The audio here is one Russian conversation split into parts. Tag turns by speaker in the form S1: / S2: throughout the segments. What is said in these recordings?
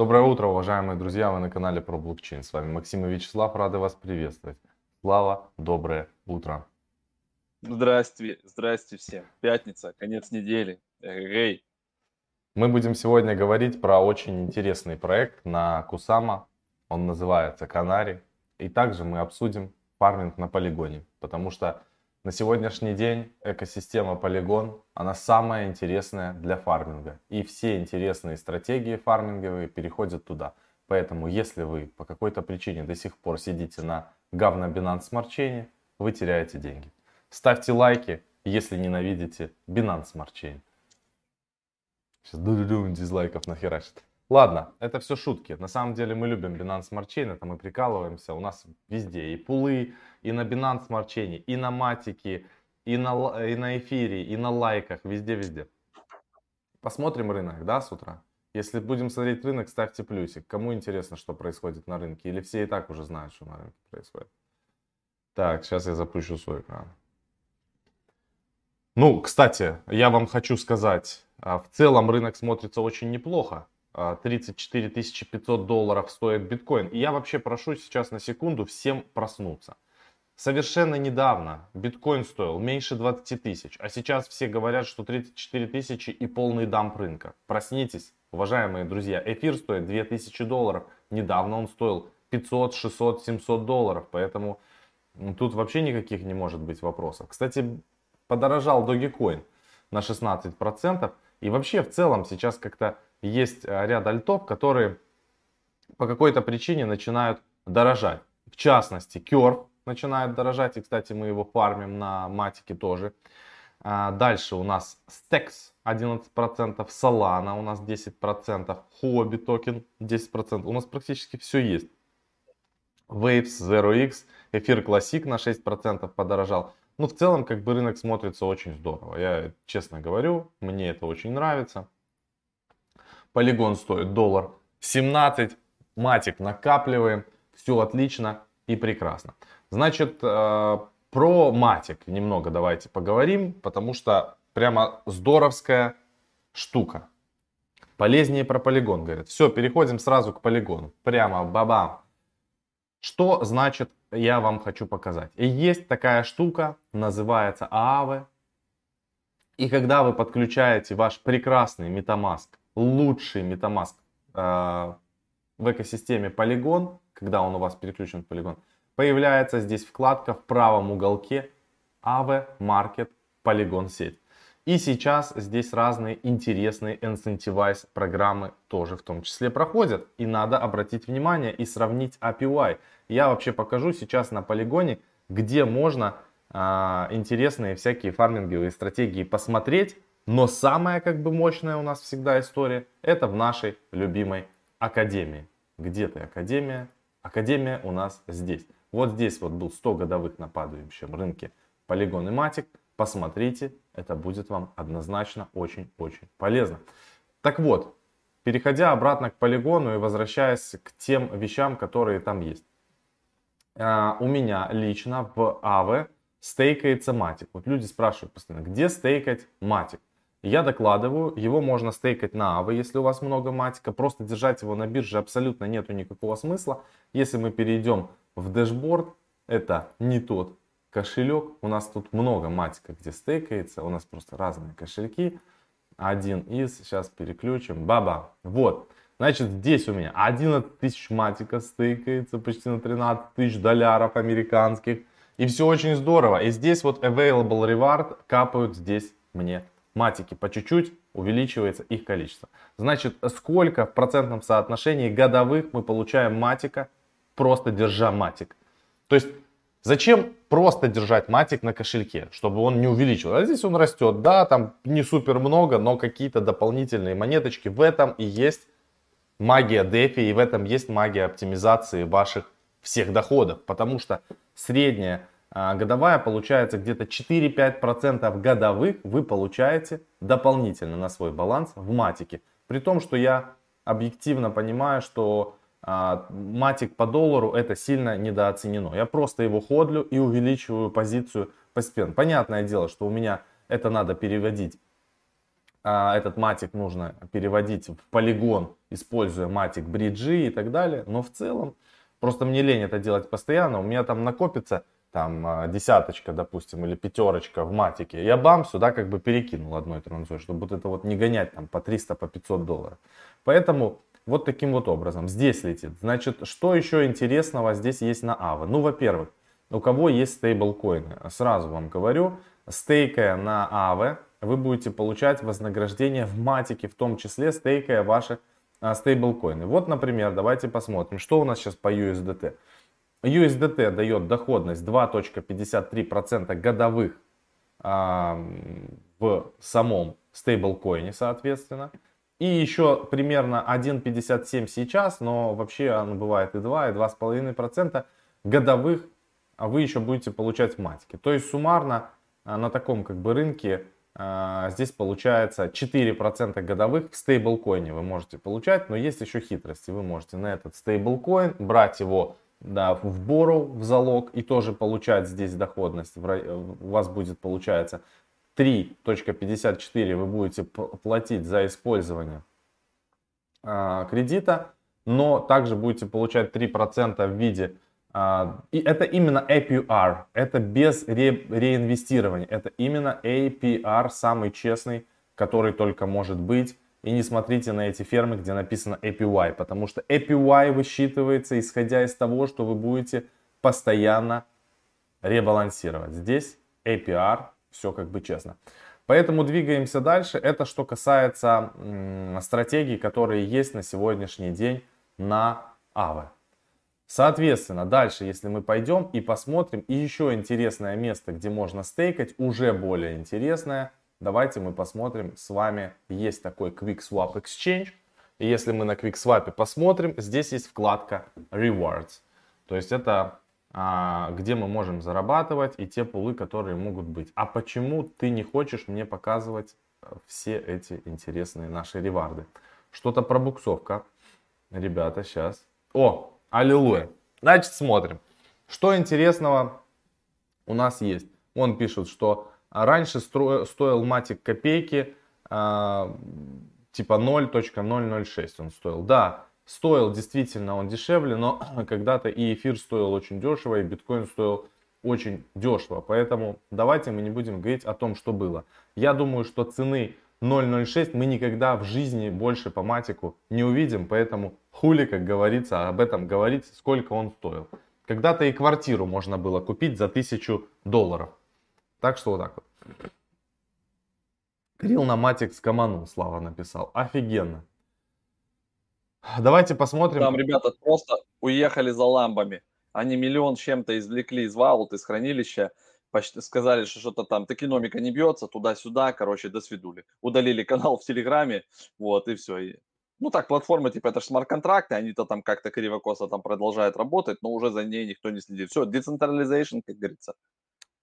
S1: Доброе утро, уважаемые друзья, вы на канале про блокчейн. С вами Максим и Вячеслав, рады вас приветствовать. Слава, доброе утро.
S2: Здрасте, здрасте всем. Пятница, конец недели. Эй.
S1: Мы будем сегодня говорить про очень интересный проект на Кусама. Он называется Канари. И также мы обсудим фарминг на полигоне, потому что на сегодняшний день экосистема Polygon, она самая интересная для фарминга. И все интересные стратегии фарминговые переходят туда. Поэтому, если вы по какой-то причине до сих пор сидите на говно Binance Smart Chain, вы теряете деньги. Ставьте лайки, если ненавидите Binance Smart Chain. Сейчас дизлайков нахерачит. Ладно, это все шутки. На самом деле мы любим Binance Smart Chain, это мы прикалываемся. У нас везде и пулы, и на Binance Smart Chain, и на матике, и на, и на эфире, и на лайках, везде-везде. Посмотрим рынок, да, с утра? Если будем смотреть рынок, ставьте плюсик. Кому интересно, что происходит на рынке? Или все и так уже знают, что на рынке происходит? Так, сейчас я запущу свой экран. Ну, кстати, я вам хочу сказать, а, в целом рынок смотрится очень неплохо. 34 а, 500 долларов стоит биткоин. И я вообще прошу сейчас на секунду всем проснуться. Совершенно недавно биткоин стоил меньше 20 тысяч, а сейчас все говорят, что 34 тысячи и полный дамп рынка. Проснитесь, уважаемые друзья, эфир стоит 2000 долларов, недавно он стоил 500, 600, 700 долларов, поэтому тут вообще никаких не может быть вопросов. Кстати, подорожал Dogecoin на 16%, и вообще в целом сейчас как-то есть э, ряд альтов, которые по какой-то причине начинают дорожать. В частности, Curve начинает дорожать, и, кстати, мы его фармим на матике тоже. А, дальше у нас Stex 11%, Solana у нас 10%, Hobby токен 10%. У нас практически все есть. Waves, 0x, эфир Classic на 6% подорожал. Ну, в целом, как бы рынок смотрится очень здорово. Я честно говорю, мне это очень нравится. Полигон стоит доллар 17. Матик накапливаем. Все отлично и прекрасно. Значит, э, про матик немного давайте поговорим, потому что прямо здоровская штука. Полезнее про полигон, говорят. Все, переходим сразу к полигону. Прямо бабам. Что значит, я вам хочу показать. Есть такая штука, называется Aave. И когда вы подключаете ваш прекрасный MetaMask лучший MetaMask э, в экосистеме Polygon, когда он у вас переключен в Polygon, появляется здесь вкладка в правом уголке AV Market Polygon сеть. И сейчас здесь разные интересные incentivize программы тоже в том числе проходят. И надо обратить внимание и сравнить API. Я вообще покажу сейчас на полигоне, где можно а, интересные всякие фарминговые стратегии посмотреть но самая как бы мощная у нас всегда история, это в нашей любимой академии. Где ты, академия? Академия у нас здесь. Вот здесь вот был 100 годовых на падающем рынке полигон и матик. Посмотрите, это будет вам однозначно очень-очень полезно. Так вот, переходя обратно к полигону и возвращаясь к тем вещам, которые там есть. А, у меня лично в АВ стейкается матик. Вот люди спрашивают постоянно, где стейкать матик? Я докладываю, его можно стейкать на АВы, если у вас много матика. Просто держать его на бирже абсолютно нету никакого смысла. Если мы перейдем в дэшборд, это не тот кошелек. У нас тут много матика, где стейкается. У нас просто разные кошельки. Один из, сейчас переключим, баба. Вот, значит здесь у меня 11 тысяч матика стейкается, почти на 13 тысяч долларов американских. И все очень здорово. И здесь вот available reward капают здесь мне матики по чуть-чуть увеличивается их количество. Значит, сколько в процентном соотношении годовых мы получаем матика, просто держа матик. То есть, зачем просто держать матик на кошельке, чтобы он не увеличивался? А здесь он растет, да, там не супер много, но какие-то дополнительные монеточки. В этом и есть магия DeFi, и в этом есть магия оптимизации ваших всех доходов. Потому что средняя а, годовая получается где-то 4-5% годовых вы получаете дополнительно на свой баланс в матике. При том, что я объективно понимаю, что матик по доллару это сильно недооценено. Я просто его ходлю и увеличиваю позицию постепенно. Понятное дело, что у меня это надо переводить а, этот матик нужно переводить в полигон, используя матик бриджи и так далее. Но в целом, просто мне лень это делать постоянно. У меня там накопится там а, десяточка, допустим, или пятерочка в матике. Я бам сюда как бы перекинул одной транзой, чтобы вот это вот не гонять там по 300, по 500 долларов. Поэтому вот таким вот образом. Здесь летит. Значит, что еще интересного здесь есть на АВА? Ну, во-первых, у кого есть стейблкоины? Сразу вам говорю, стейкая на АВА, вы будете получать вознаграждение в матике, в том числе стейкая ваши а, стейблкоины. Вот, например, давайте посмотрим, что у нас сейчас по USDT. USDT дает доходность 2.53% годовых а, в самом стейблкоине, соответственно. И еще примерно 1.57 сейчас, но вообще оно бывает и 2, и 2,5% годовых а вы еще будете получать в матике. То есть суммарно а, на таком как бы рынке а, здесь получается 4% годовых в стейблкоине вы можете получать, но есть еще хитрости. Вы можете на этот стейблкоин брать его да, в бору, в залог и тоже получать здесь доходность. У вас будет получается 3.54 вы будете платить за использование кредита, но также будете получать 3% в виде а, и это именно APR, это без ре, реинвестирования, это именно APR самый честный, который только может быть. И не смотрите на эти фермы, где написано APY, потому что APY высчитывается исходя из того, что вы будете постоянно ребалансировать. Здесь APR, все как бы честно. Поэтому двигаемся дальше. Это что касается м, стратегий, которые есть на сегодняшний день на AVE. Соответственно, дальше, если мы пойдем и посмотрим, и еще интересное место, где можно стейкать, уже более интересное, давайте мы посмотрим с вами, есть такой Quick Swap Exchange. И если мы на Quick Swap посмотрим, здесь есть вкладка Rewards. То есть это где мы можем зарабатывать и те пулы, которые могут быть. А почему ты не хочешь мне показывать э, все эти интересные наши реварды? Что-то пробуксовка. Ребята, сейчас. О, Аллилуйя. Значит, смотрим. Что интересного у нас есть? Он пишет, что раньше стоил матик копейки, э, типа 0.006 он стоил. Да, стоил действительно он дешевле, но когда-то и эфир стоил очень дешево, и биткоин стоил очень дешево. Поэтому давайте мы не будем говорить о том, что было. Я думаю, что цены 0.06 мы никогда в жизни больше по матику не увидим, поэтому хули, как говорится, об этом говорить, сколько он стоил. Когда-то и квартиру можно было купить за 1000 долларов. Так что вот так вот. Крил на матик скоманул, Слава написал. Офигенно. Давайте посмотрим.
S2: Там ребята просто уехали за ламбами. Они миллион чем-то извлекли из валут, из хранилища почти сказали, что что-то там токеномика не бьется, туда-сюда, короче, до свидули. Удалили канал в Телеграме, вот, и все. И, ну так, платформа, типа, это же смарт-контракты, они-то там как-то криво-косо там продолжают работать, но уже за ней никто не следит. Все, decentralization, как говорится.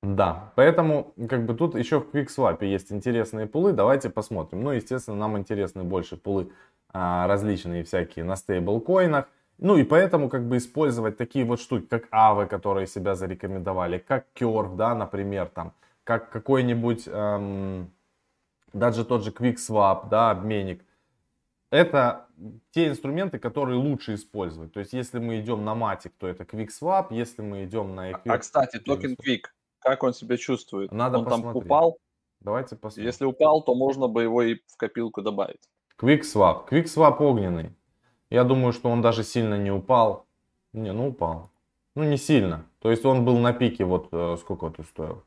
S1: Да, поэтому как бы тут еще в QuickSwap есть интересные пулы, давайте посмотрим. Ну, естественно, нам интересны больше пулы различные всякие на стейблкоинах. Ну и поэтому как бы использовать такие вот штуки, как Авы, которые себя зарекомендовали, как Curve, да, например, там, как какой-нибудь, эм, даже тот же QuickSwap, да, обменник. Это те инструменты, которые лучше использовать. То есть, если мы идем на матик, то это QuickSwap, если мы идем на
S2: эфир... А, кстати, токен Quick, как он себя чувствует?
S1: Надо
S2: он
S1: посмотреть.
S2: там упал?
S1: Давайте посмотрим.
S2: Если упал, то можно бы его и в копилку добавить.
S1: QuickSwap. QuickSwap огненный. Я думаю, что он даже сильно не упал. Не, ну упал. Ну не сильно. То есть он был на пике, вот э, сколько ты стоил?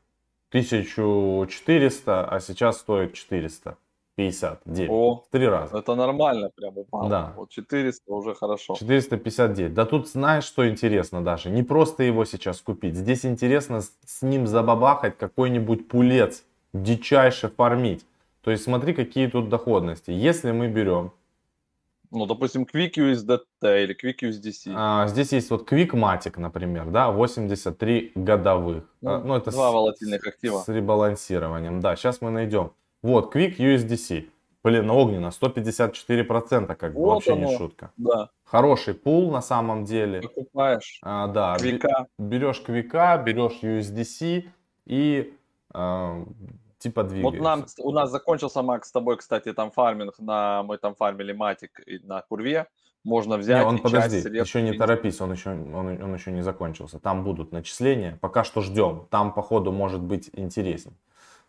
S1: 1400, а сейчас стоит 459. О, три раза.
S2: Это нормально прям упал.
S1: Да.
S2: Вот 400 уже хорошо.
S1: 459. Да тут знаешь, что интересно даже? Не просто его сейчас купить. Здесь интересно с ним забабахать какой-нибудь пулец. Дичайше фармить. То есть смотри, какие тут доходности. Если мы берем
S2: ну, допустим, Quick USDT или Quick USDC.
S1: А, здесь есть вот Quick Matic, например, да, 83 годовых.
S2: Ну, а, ну это два с, волатильных актива.
S1: С ребалансированием, да, сейчас мы найдем. Вот, Quick USDC. Блин, огненно, 154%, как бы вот вообще оно. не шутка.
S2: Да.
S1: Хороший пул на самом деле.
S2: Покупаешь.
S1: А, да,
S2: квика.
S1: берешь квика, берешь USDC и а, типа двигаются.
S2: Вот нам, у нас закончился, Макс, с тобой, кстати, там фарминг, на, мы там фармили матик на курве, можно взять
S1: не, он
S2: и
S1: подожди,
S2: часть
S1: еще не
S2: средств-
S1: торопись, он еще, он, он еще не закончился. Там будут начисления, пока что ждем. Там, походу, может быть интереснее.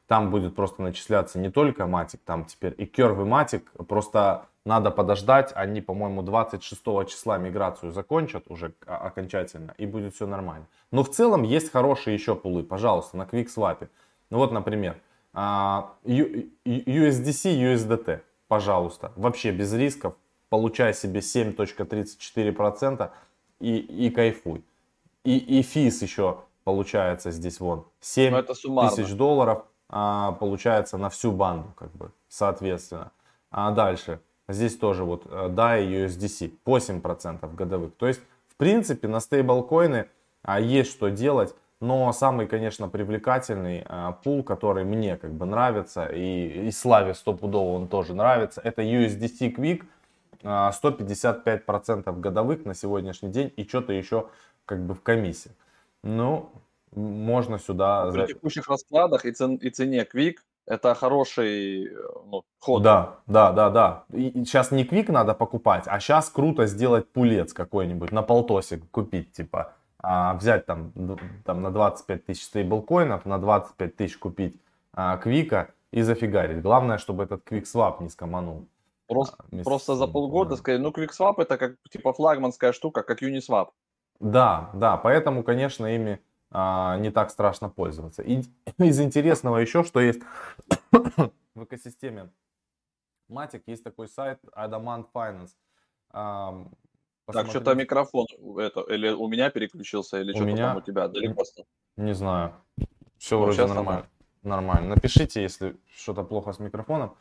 S1: Там будет просто начисляться не только матик, там теперь и керв, и матик. Просто надо подождать, они, по-моему, 26 числа миграцию закончат уже о- окончательно, и будет все нормально. Но в целом есть хорошие еще пулы, пожалуйста, на QuickSwap. Ну вот, например, а, USDC, USDT, пожалуйста, вообще без рисков, получай себе 7.34% и, и кайфуй. И, и физ еще получается здесь вон 7
S2: Ну,
S1: тысяч долларов а, получается на всю банду, как бы, соответственно. А дальше, здесь тоже вот э, DAI и USDC, 8% годовых. То есть, в принципе, на стейблкоины а, есть что делать, но самый, конечно, привлекательный а, пул, который мне как бы нравится, и, и Славе стопудово он тоже нравится, это USDC Quick, а, 155% годовых на сегодняшний день и что-то еще как бы в комиссии. Ну, можно сюда...
S2: При текущих раскладах и, цен- и цене Quick это хороший э, ну, ход.
S1: Да, да, да, да. И, сейчас не квик надо покупать, а сейчас круто сделать пулец какой-нибудь на полтосик купить, типа а, взять там, там на 25 тысяч стейблкоинов, на 25 тысяч купить а, квика и зафигарить. Главное, чтобы этот квик свап не скоманул.
S2: Просто,
S1: А,
S2: просто за полгода
S1: да.
S2: сказать, ну QuickSwap это как типа флагманская штука, как Uniswap.
S1: Да, да, поэтому, конечно, ими а, не так страшно пользоваться. И из интересного еще, что есть в экосистеме Matic, есть такой сайт Adamant Finance. Ам,
S2: Так, что-то микрофон это, или у меня переключился, или
S1: У
S2: что-то
S1: меня-
S2: там у тебя далеко.
S1: Не знаю. Все
S2: Ну,
S1: вроде нормально. Нормально. Напишите, если что-то плохо с микрофоном.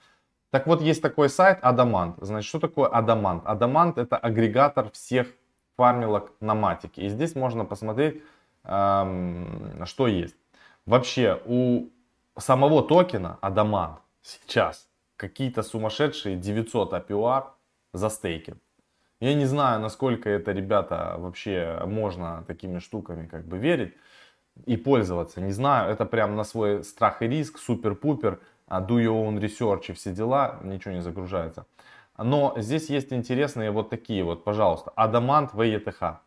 S1: Так вот, есть такой сайт Adamant. Значит, что такое Adamant? Adamant это агрегатор всех фармилок на матике. И здесь можно посмотреть, эм, что есть. Вообще, у самого токена Adamant сейчас какие-то сумасшедшие 900 APR за стейкинг. Я не знаю, насколько это, ребята, вообще можно такими штуками как бы верить и пользоваться. Не знаю, это прям на свой страх и риск, супер-пупер, а, do your own research и все дела, ничего не загружается. Но здесь есть интересные вот такие вот, пожалуйста. Адамант VETH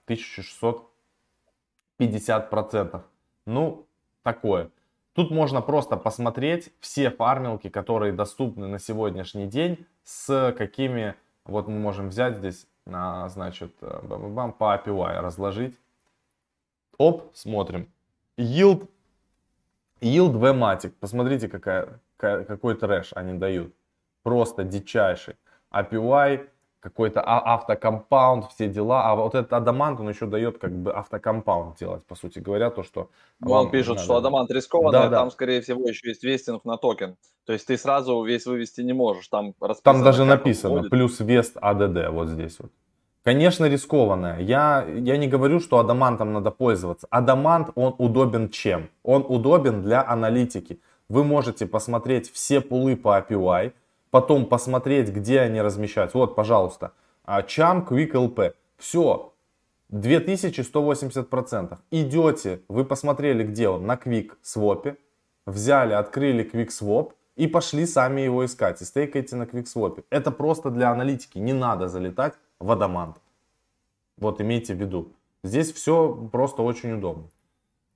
S1: 1650%. Ну, такое. Тут можно просто посмотреть все фармилки, которые доступны на сегодняшний день, с какими, вот мы можем взять здесь, а, значит, э, бам-бам, по API разложить. Оп, смотрим. Yield, yield VMatic. Посмотрите, какая, ка- какой трэш они дают. Просто дичайший. API, какой-то а- автокомпаунд, все дела. А вот этот Адамант, он еще дает как бы автокомпаунд делать, по сути говоря, то, что...
S2: Вон
S1: вам
S2: пишут,
S1: надо.
S2: что Адамант рискованный,
S1: Да,
S2: а
S1: да.
S2: там, скорее всего, еще есть вестинг на токен. То есть ты сразу весь вывести не можешь. Там,
S1: Там даже написано, плюс вест ADD вот здесь вот. Конечно, рискованное. Я, я не говорю, что адамантом надо пользоваться. Адамант, он удобен чем? Он удобен для аналитики. Вы можете посмотреть все пулы по API, потом посмотреть, где они размещаются. Вот, пожалуйста, Cham Quick LP. Все, 2180%. Идете, вы посмотрели, где он, на Quick Swap, взяли, открыли Quick Swap и пошли сами его искать. И стейкаете на Quick Swap. Это просто для аналитики. Не надо залетать в Адамант. Вот имейте в виду. Здесь все просто очень удобно.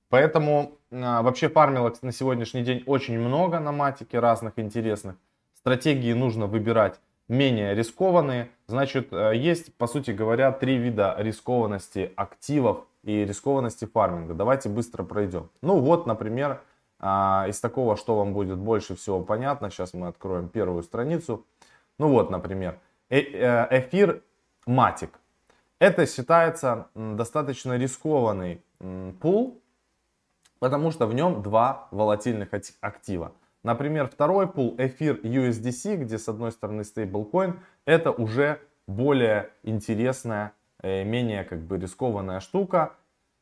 S1: Поэтому а, вообще фармилок на сегодняшний день очень много на матике разных интересных. Стратегии нужно выбирать менее рискованные. Значит, э, есть, по сути говоря, три вида рискованности активов и рискованности фарминга. Давайте быстро пройдем. Ну вот, например, а, из такого, что вам будет больше всего понятно. Сейчас мы откроем первую страницу. Ну вот, например, э- э, эфир матик. Это считается достаточно рискованный пул, потому что в нем два волатильных ати- актива. Например, второй пул эфир USDC, где с одной стороны стейблкоин, это уже более интересная, э, менее как бы рискованная штука.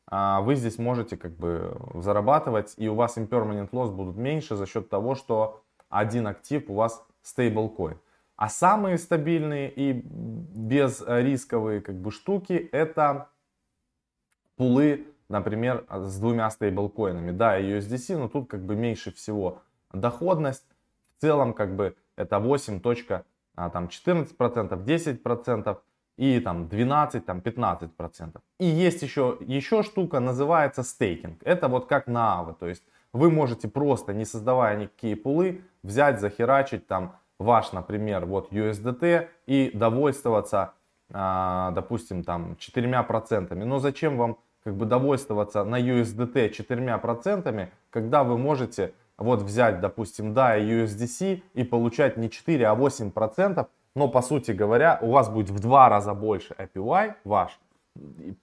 S1: А Вы здесь можете как бы зарабатывать, и у вас impermanent loss будут меньше за счет того, что один актив у вас стейблкоин. А самые стабильные и безрисковые как бы штуки это пулы, например, с двумя стейблкоинами. Да, USDC, но тут как бы меньше всего доходность в целом как бы это 8 а, там 14%, 10% и там 12, там 15%. И есть еще, еще штука, называется стейкинг. Это вот как на АВы, то есть вы можете просто, не создавая никакие пулы, взять, захерачить там ваш, например, вот USDT и довольствоваться, а, допустим, там 4%. Но зачем вам как бы довольствоваться на USDT 4%, когда вы можете вот взять, допустим, да, USDC и получать не 4, а 8%, но по сути говоря, у вас будет в два раза больше APY ваш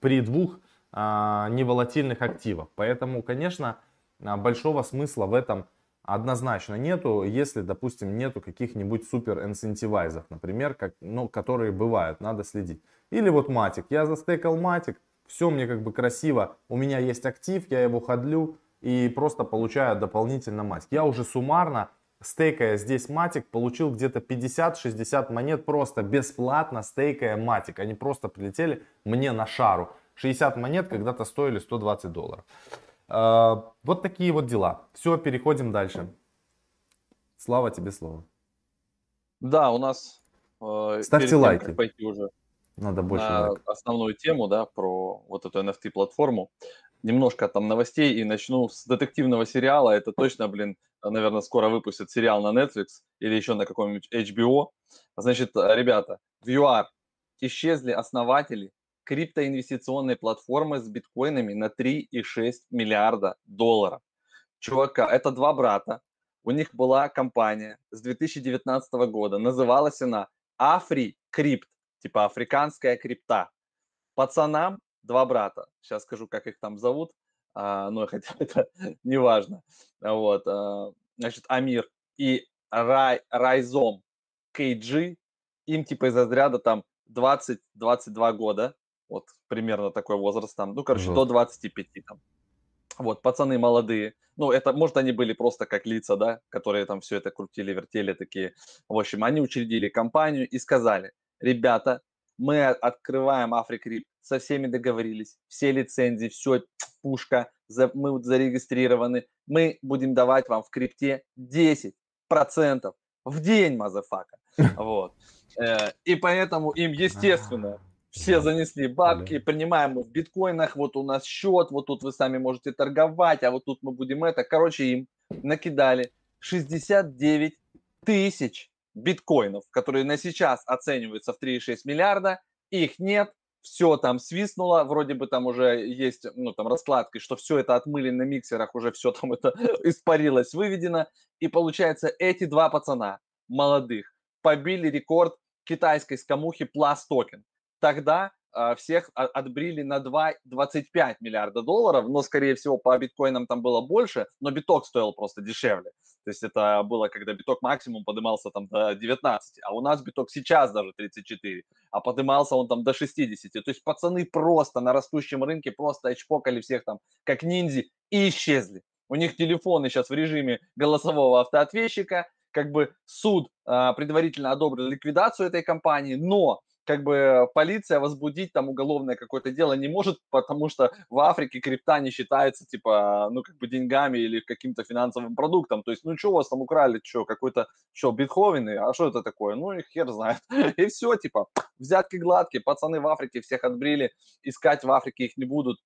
S1: при двух а, неволатильных активах. Поэтому, конечно, а, большого смысла в этом однозначно нету, если, допустим, нету каких-нибудь супер инцентивайзов, например, как, ну, которые бывают, надо следить. Или вот матик, я застекал матик, все мне как бы красиво, у меня есть актив, я его ходлю и просто получаю дополнительно матик. Я уже суммарно, стейкая здесь матик, получил где-то 50-60 монет просто бесплатно стейкая матик. Они просто прилетели мне на шару. 60 монет когда-то стоили 120 долларов. А, вот такие вот дела. Все, переходим дальше. Слава тебе слово.
S2: Да, у нас
S1: э, Ставьте тем, лайки.
S2: пойти уже
S1: Надо больше
S2: на лайк. основную тему, да, про вот эту NFT-платформу. Немножко там новостей и начну с детективного сериала. Это точно, блин, наверное, скоро выпустят сериал на Netflix или еще на каком-нибудь HBO. Значит, ребята, в UR исчезли основатели криптоинвестиционной платформы с биткоинами на 3,6 миллиарда долларов. Чувака, это два брата. У них была компания с 2019 года. Называлась она Афри Крипт, типа африканская крипта. Пацанам два брата. Сейчас скажу, как их там зовут. А, но хотя это не важно. Вот, а, значит, Амир и Рай, Райзом Кейджи, им типа из разряда там 20-22 года. Вот примерно такой возраст там. Ну, короче, Жестко. до 25 там. Вот, пацаны молодые. Ну, это, может, они были просто как лица, да, которые там все это крутили, вертели такие. В общем, они учредили компанию и сказали, ребята, мы открываем Африкрип, со всеми договорились, все лицензии, все, пушка, за, мы зарегистрированы, мы будем давать вам в крипте 10% в день, motherfucker. Вот. Э, и поэтому им, естественно, все занесли бабки, принимаем в биткоинах, вот у нас счет, вот тут вы сами можете торговать, а вот тут мы будем это. Короче, им накидали 69 тысяч биткоинов, которые на сейчас оцениваются в 3,6 миллиарда, их нет, все там свистнуло, вроде бы там уже есть, ну, там раскладки, что все это отмыли на миксерах, уже все там это испарилось, выведено, и получается эти два пацана молодых побили рекорд китайской скамухи Plus Token. Тогда всех отбрили на 2,25 миллиарда долларов, но, скорее всего, по биткоинам там было больше, но биток стоил просто дешевле. То есть это было, когда биток максимум поднимался там до 19, а у нас биток сейчас даже 34, а поднимался он там до 60. То есть пацаны просто на растущем рынке просто очпокали всех там как ниндзи и исчезли. У них телефоны сейчас в режиме голосового автоответчика, как бы суд а, предварительно одобрил ликвидацию этой компании, но как бы полиция возбудить там уголовное какое-то дело не может, потому что в Африке крипта не считается, типа, ну, как бы деньгами или каким-то финансовым продуктом. То есть, ну, что у вас там украли, что, какой-то, что, битховен, а что это такое? Ну, и хер знает. И все, типа, взятки гладкие, пацаны в Африке всех отбрили, искать в Африке их не будут,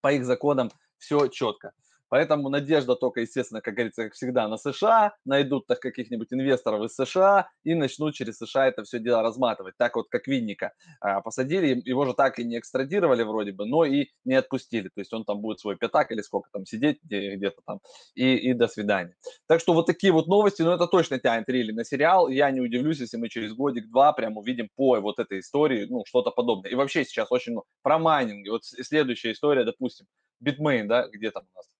S2: по их законам все четко. Поэтому надежда только, естественно, как говорится, как всегда, на США, найдут так каких-нибудь инвесторов из США и начнут через США это все дело разматывать. Так вот, как Винника а, посадили, его же так и не экстрадировали вроде бы, но и не отпустили. То есть он там будет свой пятак или сколько там сидеть где- где-то там и, и до свидания. Так что вот такие вот новости, но это точно тянет рели на сериал. Я не удивлюсь, если мы через годик-два прям увидим по вот этой истории, ну, что-то подобное. И вообще сейчас очень много про майнинг. Вот следующая история, допустим, Bitmain, да, где там у нас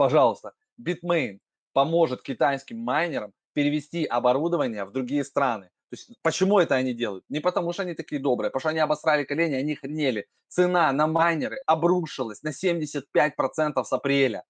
S2: пожалуйста, Bitmain поможет китайским майнерам перевести оборудование в другие страны. То есть почему это они делают? Не потому что они такие добрые, потому что они обосрали колени, они хренели. Цена на майнеры обрушилась на 75% с апреля.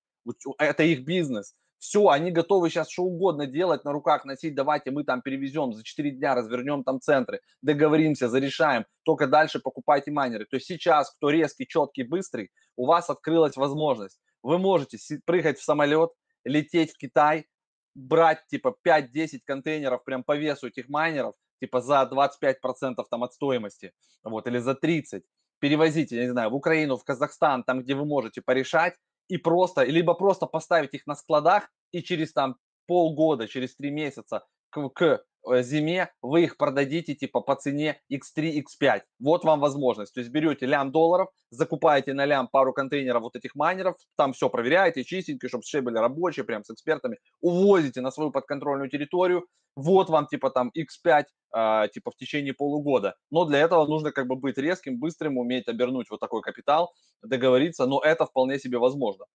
S2: Это их бизнес. Все, они готовы сейчас что угодно делать, на руках носить, давайте мы там перевезем, за 4 дня развернем там центры, договоримся, зарешаем, только дальше покупайте майнеры. То есть сейчас, кто резкий, четкий, быстрый, у вас открылась возможность вы можете прыгать в самолет, лететь в Китай, брать типа 5-10 контейнеров прям по весу этих майнеров, типа за 25% там от стоимости, вот, или за 30, перевозить, я не знаю, в Украину, в Казахстан, там, где вы можете порешать, и просто, либо просто поставить их на складах, и через там полгода, через три месяца к, к зиме вы их продадите типа по цене X3, X5. Вот вам возможность. То есть берете лям долларов, закупаете на лям пару контейнеров вот этих майнеров, там все проверяете чистенько, чтобы все были рабочие, прям с экспертами, увозите на свою подконтрольную территорию, вот вам типа там X5 э, типа в течение полугода. Но для этого нужно как бы быть резким, быстрым, уметь обернуть вот такой капитал, договориться, но это вполне себе возможно.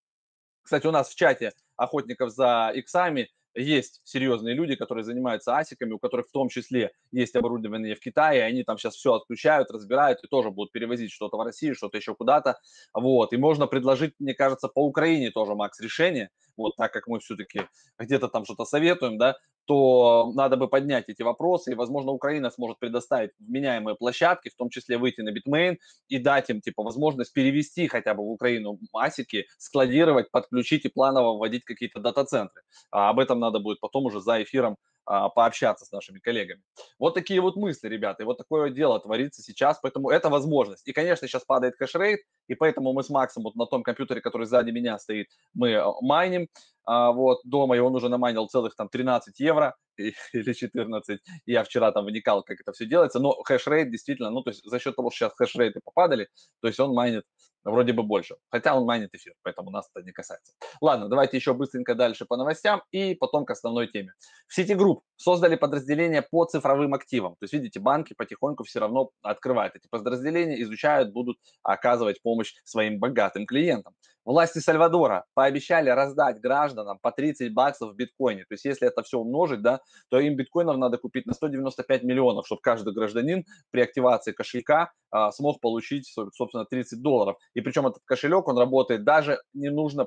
S2: Кстати, у нас в чате охотников за иксами есть серьезные люди, которые занимаются асиками, у которых в том числе есть оборудование в Китае, они там сейчас все отключают, разбирают и тоже будут перевозить что-то в Россию, что-то еще куда-то, вот, и можно предложить, мне кажется, по Украине тоже, Макс, решение, вот, так как мы все-таки где-то там что-то советуем, да, то надо бы поднять эти вопросы, и, возможно, Украина сможет предоставить вменяемые площадки, в том числе выйти на Bitmain и дать им, типа, возможность перевести хотя бы в Украину масики, складировать, подключить и планово вводить какие-то дата-центры. А об этом надо будет потом уже за эфиром пообщаться с нашими коллегами. Вот такие вот мысли, ребята, и вот такое дело творится сейчас, поэтому это возможность. И, конечно, сейчас падает хэшрейт, и поэтому мы с Максом вот на том компьютере, который сзади меня стоит, мы э, майним, а, вот, дома, и он уже намайнил целых там 13 евро или 14. Я вчера там вникал, как это все делается, но хэшрейт действительно, ну, то есть за счет того, что сейчас хэшрейты попадали, то есть он майнит вроде бы больше. Хотя он майнит эфир, поэтому нас это не касается. Ладно, давайте еще быстренько дальше по новостям и потом к основной теме. В Citigroup создали подразделение по цифровым активам. То есть, видите, банки потихоньку все равно открывают эти подразделения, изучают, будут оказывать помощь своим богатым клиентам. Власти Сальвадора пообещали раздать гражданам по 30 баксов в биткоине. То есть, если это все умножить, да, то им биткоинов надо купить на 195 миллионов, чтобы каждый гражданин при активации кошелька а, смог получить, собственно, 30 долларов. И причем этот кошелек, он работает, даже не нужно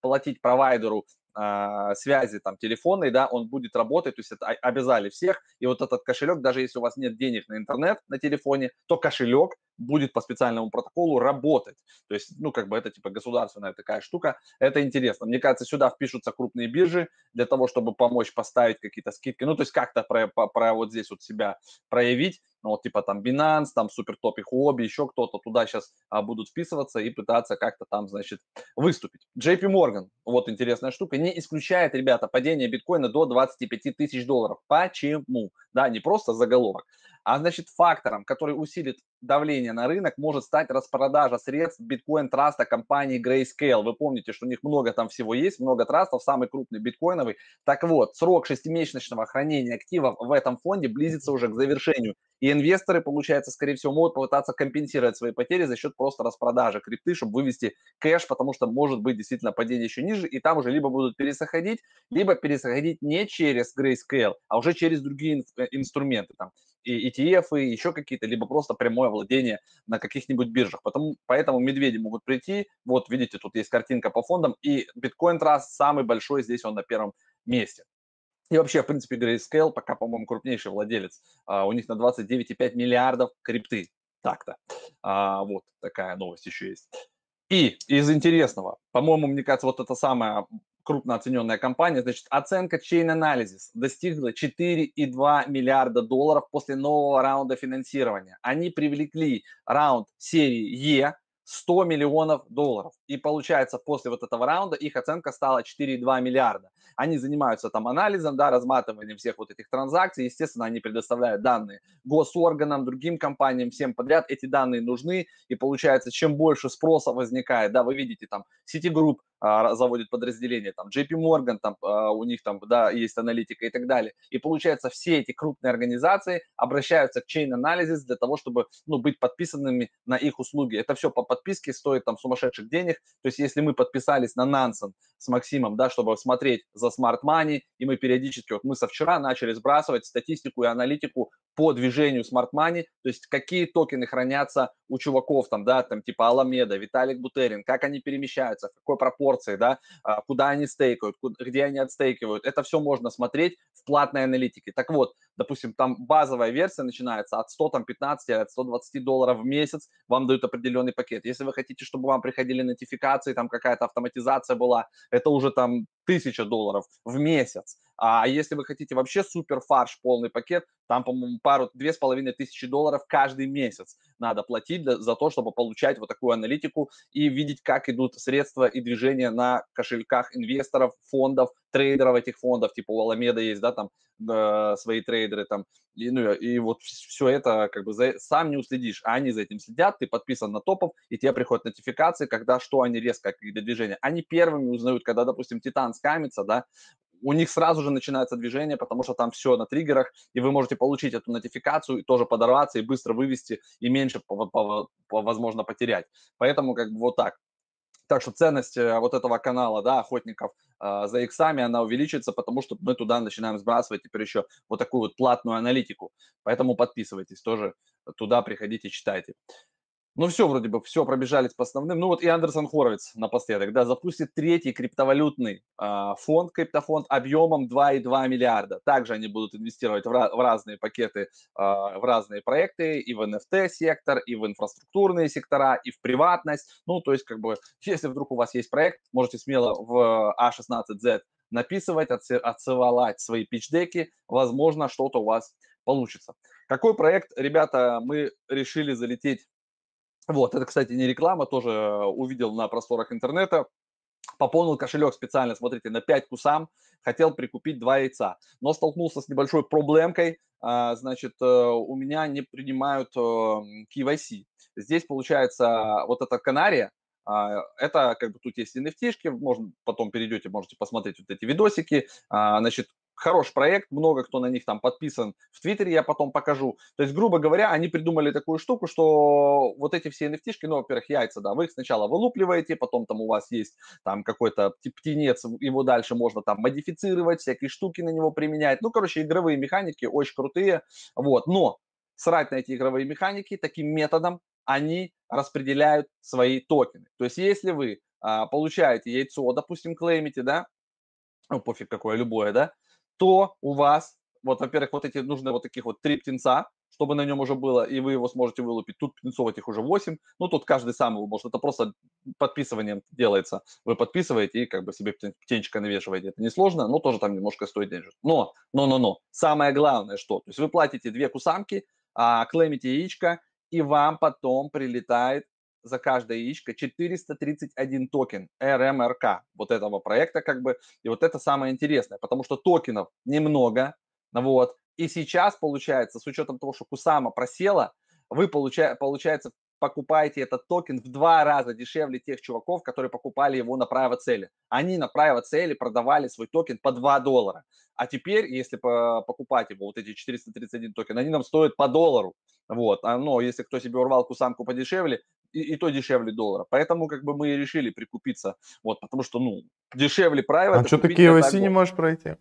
S2: платить провайдеру а, связи там телефонной, да, он будет работать, то есть это обязали всех, и вот этот кошелек, даже если у вас нет денег на интернет на телефоне, то кошелек будет по специальному протоколу работать. То есть, ну, как бы это типа государственная такая штука. Это интересно. Мне кажется, сюда впишутся крупные биржи для того, чтобы помочь поставить какие-то скидки. Ну, то есть как-то про, про, про вот здесь вот себя проявить. Ну, вот типа там Binance, там Супертоп и Huobi, еще кто-то туда сейчас а, будут вписываться и пытаться как-то там, значит, выступить. JP Morgan, вот интересная штука, не исключает, ребята, падение биткоина до 25 тысяч долларов. Почему? Да, не просто заголовок. А значит, фактором, который усилит давление на рынок, может стать распродажа средств биткоин-траста компании Grayscale. Вы помните, что у них много там всего есть, много трастов, самый крупный биткоиновый. Так вот, срок шестимесячного хранения активов в этом фонде близится уже к завершению. И инвесторы, получается, скорее всего, могут попытаться компенсировать свои потери за счет просто распродажи крипты, чтобы вывести кэш, потому что может быть действительно падение еще ниже, и там уже либо будут пересоходить, либо пересоходить не через Grayscale, а уже через другие э, инструменты. Там и ETF, и еще какие-то, либо просто прямое владение на каких-нибудь биржах. Потому, поэтому медведи могут прийти, вот видите, тут есть картинка по фондам, и Bitcoin Trust самый большой, здесь он на первом месте. И вообще, в принципе, Grayscale пока, по-моему, крупнейший владелец. А, у них на 29,5 миллиардов крипты. Так-то. А, вот такая новость еще есть. И из интересного, по-моему, мне кажется, вот это самая крупно оцененная компания, значит, оценка Chain Analysis достигла 4,2 миллиарда долларов после нового раунда финансирования. Они привлекли раунд серии Е, 100 миллионов долларов. И получается, после вот этого раунда их оценка стала 4,2 миллиарда. Они занимаются там анализом, да, разматыванием всех вот этих транзакций. Естественно, они предоставляют данные госорганам, другим компаниям, всем подряд. Эти данные нужны. И получается, чем больше спроса возникает, да, вы видите там Citigroup а, заводит подразделение, там JP Morgan, там а, у них там, да, есть аналитика и так далее. И получается, все эти крупные организации обращаются к Chain Analysis для того, чтобы, ну, быть подписанными на их услуги. Это все по подписке стоит там сумасшедших денег. То есть, если мы подписались на Nansen с Максимом, да, чтобы смотреть за Smart Money, и мы периодически, вот мы со вчера начали сбрасывать статистику и аналитику по движению Smart Money, то есть какие токены хранятся у чуваков там, да, там типа Аламеда, Виталик Бутерин, как они перемещаются, в какой пропорции, да, а, куда они стейкают, где они отстейкивают. Это все можно смотреть в платной аналитике. Так вот, допустим, там базовая версия начинается от 100, там, 15, от 120 долларов в месяц, вам дают определенный пакет. Если вы хотите, чтобы вам приходили нотификации, там какая-то автоматизация была, это уже там 1000 долларов в месяц. А если вы хотите вообще супер фарш, полный пакет, там, по-моему, пару, две с половиной тысячи долларов каждый месяц надо платить для, за то, чтобы получать вот такую аналитику и видеть, как идут средства и движения на кошельках инвесторов, фондов, трейдеров этих фондов, типа у Аламеда есть, да, там э, свои трейдеры там, и, ну, и вот все это как бы за, сам не уследишь, а они за этим следят, ты подписан на топов, и тебе приходят нотификации, когда что они резко, какие движения. Они первыми узнают, когда, допустим, Титан скамится, да, у них сразу же начинается движение, потому что там все на триггерах, и вы можете получить эту нотификацию и тоже подорваться и быстро вывести, и меньше, по, по, по, возможно, потерять. Поэтому как бы вот так. Так что ценность э, вот этого канала, да, охотников э, за иксами, она увеличится, потому что мы туда начинаем сбрасывать теперь еще вот такую вот платную аналитику. Поэтому подписывайтесь тоже, туда приходите, читайте. Ну, все вроде бы, все пробежались по основным. Ну, вот и Андерсон Хоровиц напоследок, да, запустит третий криптовалютный э, фонд, криптофонд объемом 2,2 миллиарда. Также они будут инвестировать в, в разные пакеты, э, в разные проекты, и в NFT-сектор, и в инфраструктурные сектора, и в приватность. Ну, то есть, как бы, если вдруг у вас есть проект, можете смело в A16Z написывать, отсылать свои пич-деки, возможно, что-то у вас получится. Какой проект, ребята, мы решили залететь вот, это, кстати, не реклама, тоже э, увидел на просторах интернета. Пополнил кошелек специально, смотрите, на 5 кусам, хотел прикупить 2 яйца, но столкнулся с небольшой проблемкой, а, значит, э, у меня не принимают KYC. Э, Здесь, получается, вот эта канария, а, это как бы тут есть NFT, можно потом перейдете, можете посмотреть вот эти видосики. А, значит, хороший проект, много кто на них там подписан. В Твиттере я потом покажу. То есть, грубо говоря, они придумали такую штуку, что вот эти все nft ну, во-первых, яйца, да, вы их сначала вылупливаете, потом там у вас есть там какой-то птенец, его дальше можно там модифицировать, всякие штуки на него применять. Ну, короче, игровые механики очень крутые, вот. Но срать на эти игровые механики таким методом они распределяют свои токены. То есть, если вы а, получаете яйцо, допустим, клеймите, да, ну, пофиг какое, любое, да, то у вас, вот, во-первых, вот эти нужны вот таких вот три птенца, чтобы на нем уже было, и вы его сможете вылупить. Тут птенцов этих уже 8, ну, тут каждый сам его может, это просто подписыванием делается. Вы подписываете и как бы себе птенчика навешиваете. Это несложно, но тоже там немножко стоит денег. Но, но, но, но, самое главное, что, то есть вы платите две кусамки, а, клеймите яичко, и вам потом прилетает за каждое яичко 431 токен РМРК вот этого проекта как бы. И вот это самое интересное, потому что токенов немного, вот. И сейчас получается, с учетом того, что Кусама просела, вы получа, получается покупаете этот токен в два раза дешевле тех чуваков, которые покупали его на private sale'е. Они на private sale'е продавали свой токен по 2 доллара. А теперь, если покупать его, вот эти 431 токен, они нам стоят по доллару. Вот. А, но если кто себе урвал кусамку подешевле, и, и то дешевле доллара. Поэтому как бы мы и решили прикупиться, вот, потому что, ну, дешевле private sale'а.
S1: А что ты KYC не можешь пройти?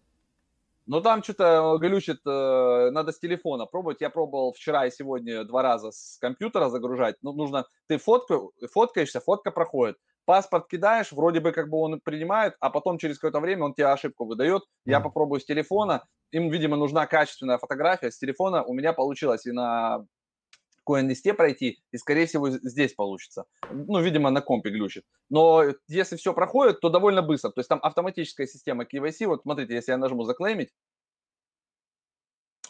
S2: Ну, там что-то глючит, э, надо с телефона пробовать. Я пробовал вчера и сегодня два раза с компьютера загружать. Ну, нужно, ты фотку, фоткаешься, фотка проходит. Паспорт кидаешь, вроде бы как бы он принимает, а потом через какое-то время он тебе ошибку выдает. Я попробую с телефона. Им, видимо, нужна качественная фотография. С телефона у меня получилось и на CoinList пройти, и, скорее всего, здесь получится. Ну, видимо, на компе глючит. Но если все проходит, то довольно быстро. То есть там автоматическая система KYC. Вот смотрите, если я нажму заклеймить,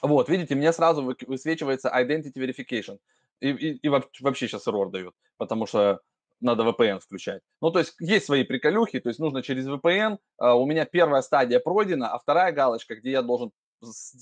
S2: вот, видите, мне сразу высвечивается Identity Verification. И, и, и вообще сейчас error дает, потому что надо VPN включать. Ну, то есть есть свои приколюхи, то есть нужно через VPN. А, у меня первая стадия пройдена, а вторая галочка, где я должен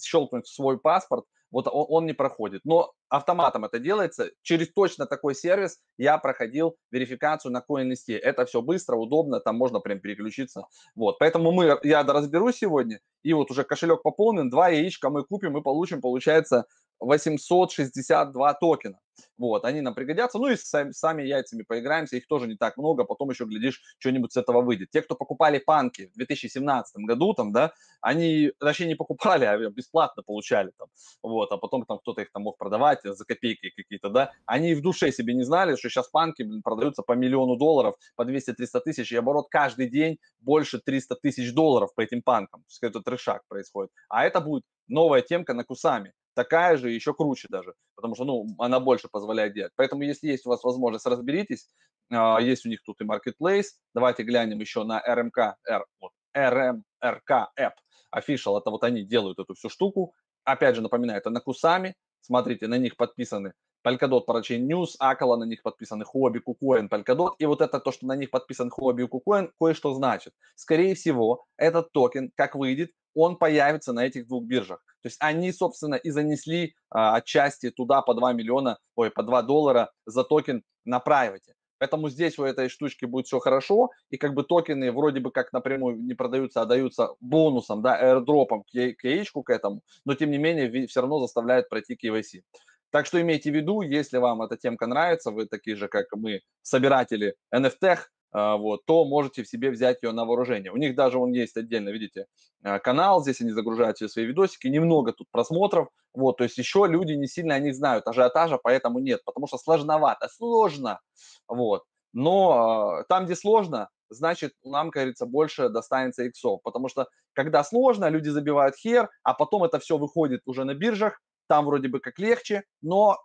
S2: щелкнуть свой паспорт, вот он, он не проходит. Но автоматом это делается. Через точно такой сервис я проходил верификацию на CoinList. Это все быстро, удобно, там можно прям переключиться. Вот, поэтому мы, я разберусь сегодня, и вот уже кошелек пополнен, два яичка мы купим и получим, получается, 862 токена. Вот, они нам пригодятся. Ну и сами, сами яйцами поиграемся, их тоже не так много, потом еще, глядишь, что-нибудь с этого выйдет. Те, кто покупали панки в 2017 году, там, да, они, вообще не покупали, а бесплатно получали там, вот, а потом там кто-то их там мог продавать за копейки какие-то, да, они в душе себе не знали, что сейчас панки, блин, продаются по миллиону долларов, по 200-300 тысяч, и оборот каждый день больше 300 тысяч долларов по этим панкам, то есть это трешак происходит. А это будет новая темка на Кусами такая же, еще круче даже, потому что, ну, она больше позволяет делать. Поэтому, если есть у вас возможность, разберитесь, а, есть у них тут и Marketplace, давайте глянем еще на RMK, R, вот, RMRK App. Official, это вот они делают эту всю штуку. Опять же, напоминаю, это на Кусаме. Смотрите, на них подписаны Polkadot Parachain News, Acala на них подписаны, Huobi, KuCoin, Polkadot. И вот это то, что на них подписан Huobi и KuCoin, кое-что значит. Скорее всего, этот токен, как выйдет, он появится на этих двух биржах. То есть они, собственно, и занесли а, отчасти туда по 2 миллиона, ой, по 2 доллара за токен на private 'е. Поэтому здесь у этой штучки будет все хорошо, и как бы токены вроде бы как напрямую не продаются, а даются бонусом, да, airdrop ом к яичку к этому, но тем не менее все равно заставляют пройти KYC. Так что имейте в виду, если вам эта темка нравится, вы такие же, как мы, собиратели NFT, вот, то можете в себе взять ее на вооружение. У них даже он есть отдельно, видите, а, канал, здесь они загружают все свои видосики, немного тут просмотров, вот, то есть еще люди не сильно о них знают, ажиотажа поэтому нет, потому что сложновато, сложно, вот. Но э, там, где сложно, значит, нам, говорится, больше достанется иксов, потому что когда сложно, люди забивают хер, а потом это все выходит уже на биржах, там вроде бы как легче, но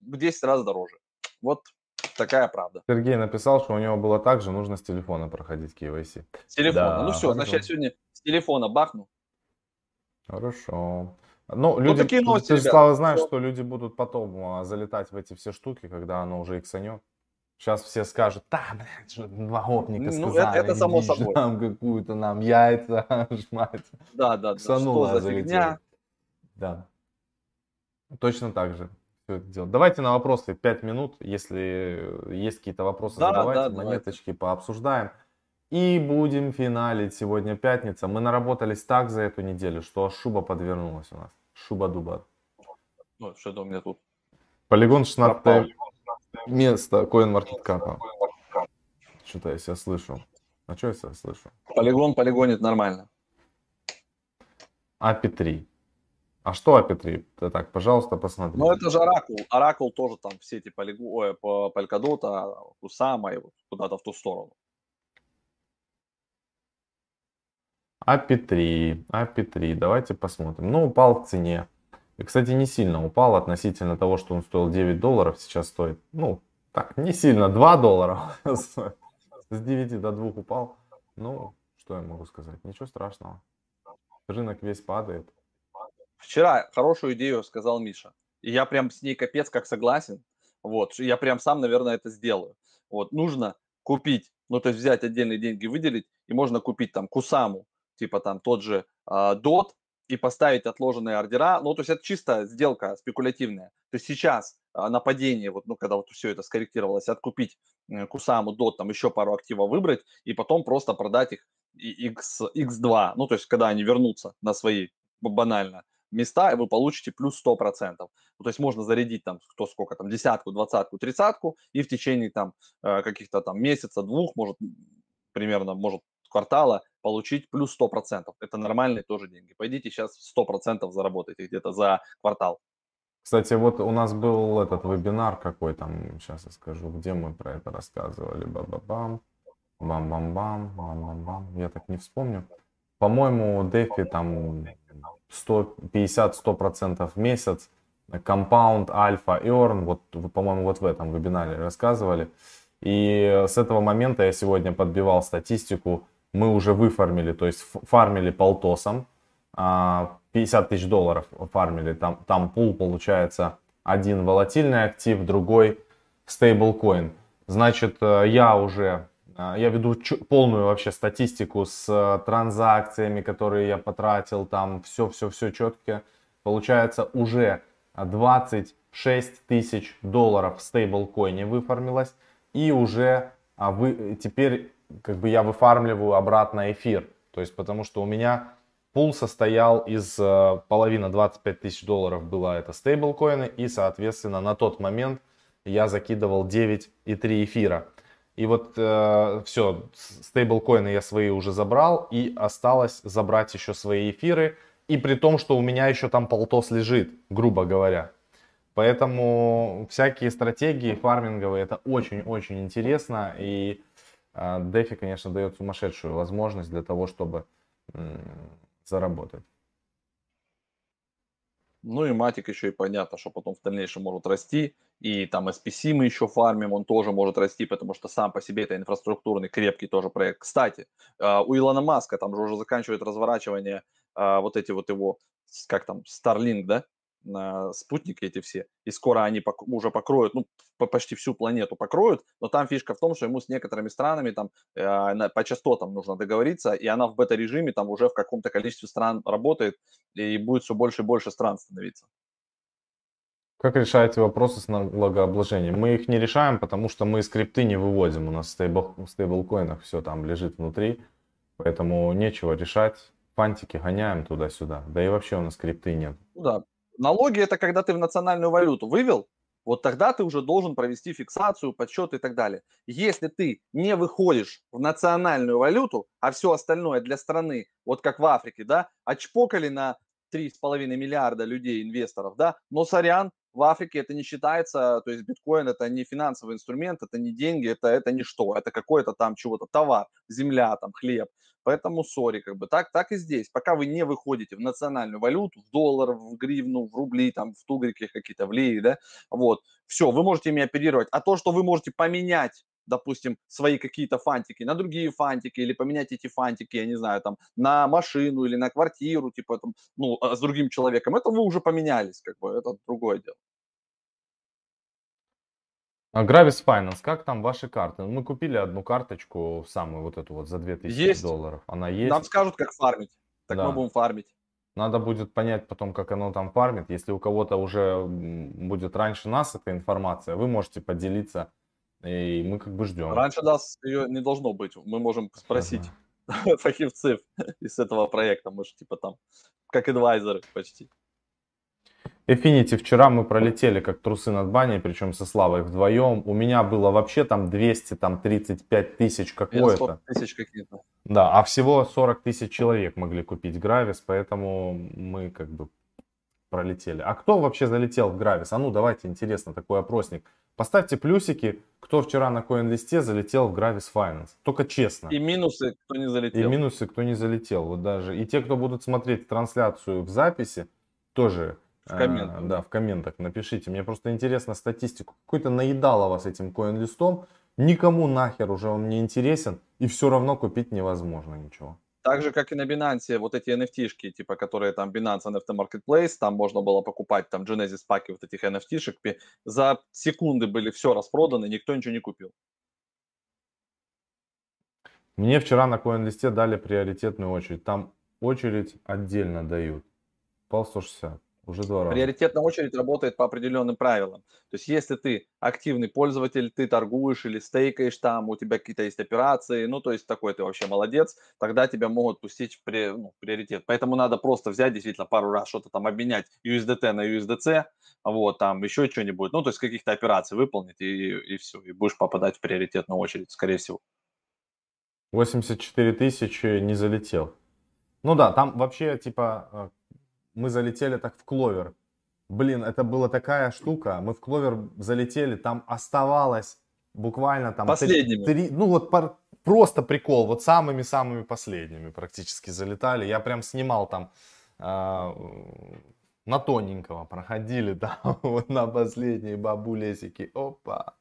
S2: в 10 раз дороже. Вот такая правда.
S1: Сергей написал, что у него было так же, нужно с телефона проходить KYC.
S2: С телефона. Да, ну все, хорошо. значит, я сегодня с телефона бахну.
S1: Хорошо. Ну, люди, вот такие новости, ты, Слава, знаешь, что люди будут потом а, залетать в эти все штуки, когда оно уже иксанет. Сейчас все скажут, да, блядь, два гопника ну, сказали, это, это само собой. нам какую-то нам яйца жмать.
S2: Да, да, да. Что за фигня?
S1: Да. Точно так же все это делать. Давайте на вопросы 5 минут, если есть какие-то вопросы, да, задавайте, да, монеточки давайте. пообсуждаем. И будем финалить. Сегодня пятница. Мы наработались так за эту неделю, что шуба подвернулась у нас. Шуба-дуба.
S2: Ну, что-то у меня тут.
S1: Полигон 16 место CoinMarketCap. Что-то я себя слышу. А что я себя слышу?
S2: Полигон полигонит нормально.
S1: API3. А что API3? Да так, пожалуйста, посмотри.
S2: Ну, это же Оракул. Оракул тоже там все эти полигоны, по Polkadot, Kusama и вот куда-то в ту сторону.
S1: API3, API3, давайте посмотрим. Ну, упал в цене. И, кстати, не сильно упал относительно того, что он стоил 9 долларов, сейчас стоит, ну, так, не сильно, 2 доллара С 9 до 2 упал. Ну, что я могу сказать? Ничего страшного. Рынок весь падает.
S2: Вчера хорошую идею сказал Миша. И я прям с ней капец как согласен. Вот, я прям сам, наверное, это сделаю. Вот, нужно купить, ну, то есть взять отдельные деньги, выделить, и можно купить там Кусаму, типа там тот же э, DOT, и поставить отложенные ордера. Ну, то есть это чисто сделка спекулятивная. То есть сейчас э, нападение, вот, ну, когда вот все это скорректировалось, откупить э, Кусаму, DOT, там еще пару активов выбрать, и потом просто продать их X, X2, ну, то есть когда они вернутся на свои банально места, и вы получите плюс 100%. Ну, то есть можно зарядить там кто сколько там, десятку, двадцатку, тридцатку, и в течение там э, каких-то там месяца, двух, может, примерно, может, квартала получить плюс 100%. Это нормальные тоже деньги. Пойдите сейчас 100% заработайте где-то за квартал.
S1: Кстати, вот у нас был этот вебинар какой там, сейчас я скажу, где мы про это рассказывали. Ба-ба-бам, бам-бам-бам, бам-бам-бам. Я так не вспомню. По-моему, Дефи там 150-100% в месяц, Compound, Alpha, Earn, вот, по-моему, вот в этом вебинаре рассказывали. И с этого момента я сегодня подбивал статистику, мы уже выфармили, то есть фармили полтосом, 50 а, тысяч долларов фармили, там, там пул получается один волатильный актив, другой стейблкоин. Значит, э, я уже я веду полную вообще статистику с э, транзакциями, которые я потратил, там все-все-все четко. Получается уже 26 тысяч долларов в стейблкоине выформилось. И уже а вы, теперь как бы я выфармливаю обратно эфир. То есть потому что у меня пул состоял из э, половины 25 тысяч долларов было это стейблкоины. И соответственно на тот момент я закидывал 9,3 эфира. И вот э, все, стейблкоины я свои уже забрал, и осталось забрать еще свои эфиры, и при том, что у меня еще там полтос лежит, грубо говоря. Поэтому всякие стратегии фарминговые, это очень-очень интересно, и э, конечно, дает сумасшедшую возможность для того, чтобы э, заработать.
S2: Ну и матик еще и понятно, что потом в дальнейшем может расти. И там SPC мы еще фармим, он тоже может расти, потому что сам по себе это инфраструктурный крепкий тоже проект. Кстати, а, у Илона Маска там же уже заканчивает разворачивание а, вот эти вот его, как там, Starlink, да? Спутники эти все, и скоро они пок- уже покроют, ну, почти всю планету покроют, но там фишка в том, что ему с некоторыми странами там э, на, по частотам нужно договориться, и она в бета-режиме там уже в каком-то количестве стран работает, и будет все больше и больше стран становиться.
S1: Как решаете вопросы с налогообложением? Мы их не решаем, потому что мы скрипты не выводим. У нас в, стейбл, в стейблкоинах все там лежит внутри, поэтому нечего решать. Фантики гоняем туда-сюда. Да и вообще у нас скрипты нет.
S2: Ну да, Налоги это когда ты в национальную валюту вывел, вот тогда ты уже должен провести фиксацию, подсчет и так далее. Если ты не выходишь в национальную валюту, а все остальное для страны, вот как в Африке, да, отчпокали на 3,5 миллиарда людей, инвесторов, да, но сорян, в Африке это не считается, то есть биткоин это не финансовый инструмент, это не деньги, это, это ничто, это какой-то там чего-то, товар, земля, там, хлеб. Поэтому сори, как бы так, так и здесь. Пока вы не выходите в национальную валюту, в доллар, в гривну, в рубли, там, в тугрики какие-то, в лири, да, вот, все, вы можете ими оперировать. А то, что вы можете поменять допустим, свои какие-то фантики на другие фантики или поменять эти фантики, я не знаю, там, на машину или на квартиру, типа, там, ну, а с другим человеком, это вы уже поменялись, как бы, это другое дело.
S1: А Gravis Finance, как там ваши карты? Мы купили одну карточку, самую вот эту вот за 2000
S2: есть.
S1: долларов. Она есть.
S2: Нам скажут, как фармить. Так да. мы будем фармить.
S1: Надо будет понять потом, как оно там фармит. Если у кого-то уже будет раньше нас эта информация, вы можете поделиться, и мы как бы ждем.
S2: Раньше нас ее не должно быть. Мы можем спросить ага. фахивцев из этого проекта. Мы же типа там как адвайзеры почти.
S1: Affinity вчера мы пролетели как трусы над баней, причем со Славой вдвоем. У меня было вообще там 200, там 35 тысяч какое-то.
S2: тысяч какие-то.
S1: Да, а всего 40 тысяч человек могли купить Гравис, поэтому мы как бы пролетели. А кто вообще залетел в Гравис? А ну давайте, интересно, такой опросник. Поставьте плюсики, кто вчера на коин-листе залетел в Gravis Finance. Только честно.
S2: И минусы, кто не залетел.
S1: И минусы, кто не залетел. Вот даже. И те, кто будут смотреть трансляцию в записи, тоже
S2: в комментах. А,
S1: да, в комментах напишите. Мне просто интересно статистику. Какой-то наедало вас этим коин-листом. Никому нахер уже он не интересен. И все равно купить невозможно ничего.
S2: Так же, как и на Binance, вот эти NFT-шки, типа, которые там Binance NFT Marketplace, там можно было покупать там Genesis паки вот этих NFT-шек, за секунды были все распроданы, никто ничего не купил.
S1: Мне вчера на коин-листе дали приоритетную очередь. Там очередь отдельно дают. Пал 160. Уже два раза.
S2: Приоритетная очередь работает по определенным правилам. То есть, если ты активный пользователь, ты торгуешь или стейкаешь там, у тебя какие-то есть операции, ну, то есть, такой ты вообще молодец, тогда тебя могут пустить в при, ну, приоритет. Поэтому надо просто взять действительно пару раз что-то там обменять USDT на USDC, вот, там еще что-нибудь, ну, то есть, каких-то операций выполнить, и, и все, и будешь попадать в приоритетную очередь, скорее всего.
S1: 84 тысячи не залетел. Ну да, там вообще, типа, э, мы залетели так в кловер. Блин, это была такая штука. Мы в кловер залетели, там оставалось буквально там...
S2: Последними.
S1: Три, ну вот пар, просто прикол. Вот самыми-самыми последними практически залетали. Я прям снимал там э, на тоненького проходили, да, вот на последние бабулесики. Опа.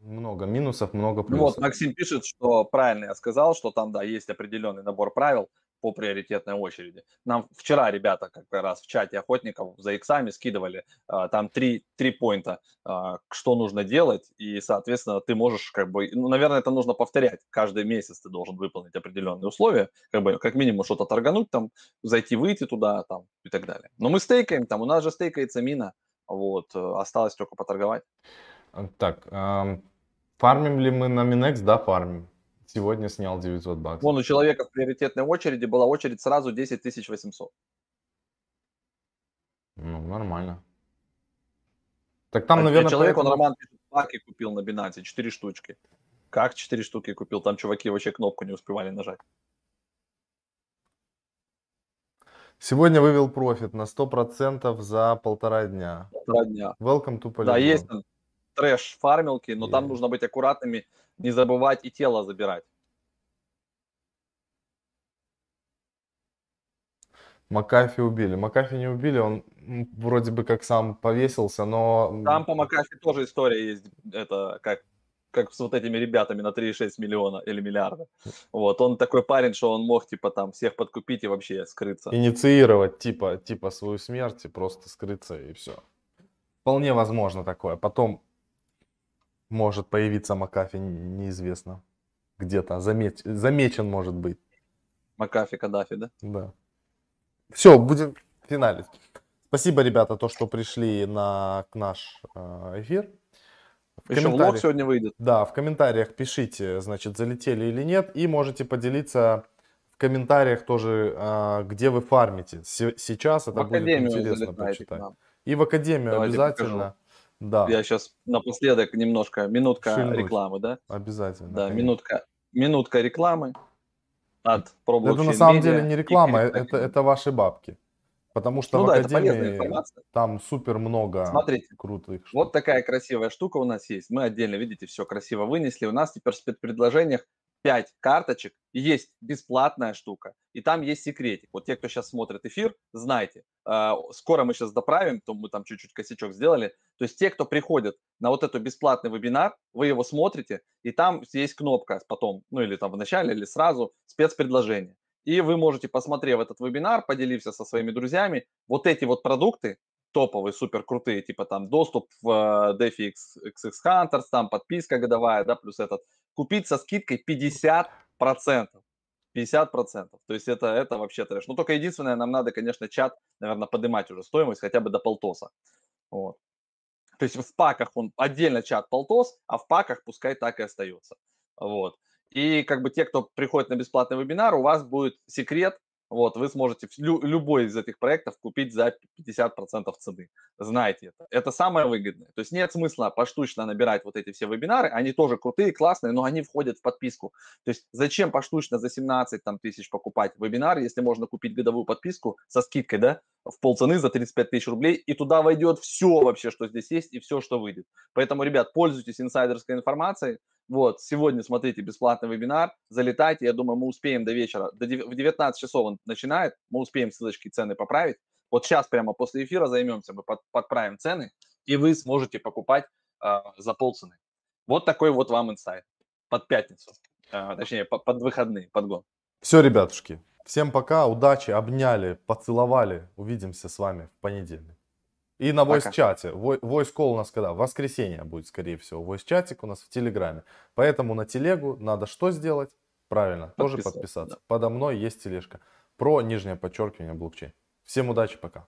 S1: Много минусов, много плюсов.
S2: Ну вот Максим пишет, что правильно я сказал, что там, да, есть определенный набор правил по приоритетной очереди. Нам вчера ребята как раз в чате охотников за иксами скидывали а, там три, три поинта, а, что нужно делать, и, соответственно, ты можешь как бы, ну, наверное, это нужно повторять. Каждый месяц ты должен выполнить определенные условия, как бы как минимум что-то торгануть там, зайти, выйти туда там и так далее. Но мы стейкаем там, у нас же стейкается мина, вот, осталось только поторговать.
S1: Так, фармим ли мы на Минекс? Да, фармим. Сегодня снял 900 баксов.
S2: Вон у человека в приоритетной очереди была очередь сразу 10 800.
S1: Ну, нормально. Так там, а наверное,
S2: человек, поэтому... он Роман пишет, паки купил на Binance, 4 штучки. Как 4 штуки купил? Там чуваки вообще кнопку не успевали нажать.
S1: Сегодня вывел профит на 100% за полтора дня.
S2: Полтора дня.
S1: Welcome to Polygon.
S2: Да, есть трэш фармилки, но yeah. там нужно быть аккуратными не забывать и тело забирать.
S1: Макафи убили. Макафи не убили, он вроде бы как сам повесился, но...
S2: Там по Макафи тоже история есть, это как как с вот этими ребятами на 3,6 миллиона или миллиарда. Вот, он такой парень, что он мог, типа, там, всех подкупить и вообще скрыться.
S1: Инициировать, типа, типа свою смерть и просто скрыться и все. Вполне возможно такое. Потом может появиться Макафи, неизвестно. Где-то замеч... замечен может быть.
S2: Макафи Каддафи, да?
S1: Да. Все, будем финалить. Спасибо, ребята, то, что пришли на наш э, эфир.
S2: В Еще влог сегодня выйдет.
S1: Да, в комментариях пишите, значит, залетели или нет, и можете поделиться в комментариях тоже, э, где вы фармите. Сейчас это будет интересно почитать. И в академию Давайте обязательно.
S2: Да. Я сейчас напоследок немножко, минутка Шильнуть. рекламы, да?
S1: Обязательно.
S2: Да, минутка, минутка рекламы от
S1: ProBlockchain Это на самом деле не реклама, это, это ваши бабки. Потому что ну, в да, Академии там супер много
S2: Смотрите,
S1: крутых штук.
S2: Вот такая красивая штука у нас есть. Мы отдельно, видите, все красиво вынесли. У нас теперь в спецпредложениях 5 карточек, есть бесплатная штука, и там есть секретик. Вот те, кто сейчас смотрит эфир, знайте, э, скоро мы сейчас доправим, то мы там чуть-чуть косячок сделали. То есть те, кто приходит на вот этот бесплатный вебинар, вы его смотрите, и там есть кнопка потом, ну или там в начале, или сразу, спецпредложение. И вы можете, посмотрев этот вебинар, поделиться со своими друзьями, вот эти вот продукты, топовые, супер крутые, типа там доступ в э, DeFi XX Hunters, там подписка годовая, да, плюс этот, купить со скидкой 50%. 50%. То есть это, это вообще трэш. Ну, только единственное, нам надо, конечно, чат, наверное, поднимать уже стоимость хотя бы до полтоса. Вот. То есть в паках он отдельно чат полтос, а в паках пускай так и остается. Вот. И как бы те, кто приходит на бесплатный вебинар, у вас будет секрет, вот, вы сможете лю- любой из этих проектов купить за 50% цены. Знайте это. Это самое выгодное. То есть нет смысла поштучно набирать вот эти все вебинары. Они тоже крутые, классные, но они входят в подписку. То есть зачем поштучно за 17 там, тысяч покупать вебинар, если можно купить годовую подписку со скидкой, да, в полцены за 35 тысяч рублей, и туда войдет все вообще, что здесь есть, и все, что выйдет. Поэтому, ребят, пользуйтесь инсайдерской информацией, вот, сегодня смотрите бесплатный вебинар, залетайте, я думаю, мы успеем до вечера, до, в 19 часов он начинает, мы успеем ссылочки цены поправить. Вот сейчас прямо после эфира займемся, мы под, подправим цены, и вы сможете покупать э, за полцены. Вот такой вот вам инсайт под пятницу, э, точнее, под, под выходные, подгон.
S1: Все, ребятушки, всем пока, удачи, обняли, поцеловали, увидимся с вами в понедельник. И на voice-чате. Voice call у нас когда? В воскресенье будет, скорее всего. Voice-чатик у нас в Телеграме. Поэтому на телегу надо что сделать? Правильно, тоже подписаться. Да. Подо мной есть тележка. Про нижнее подчеркивание блокчейн. Всем удачи, пока.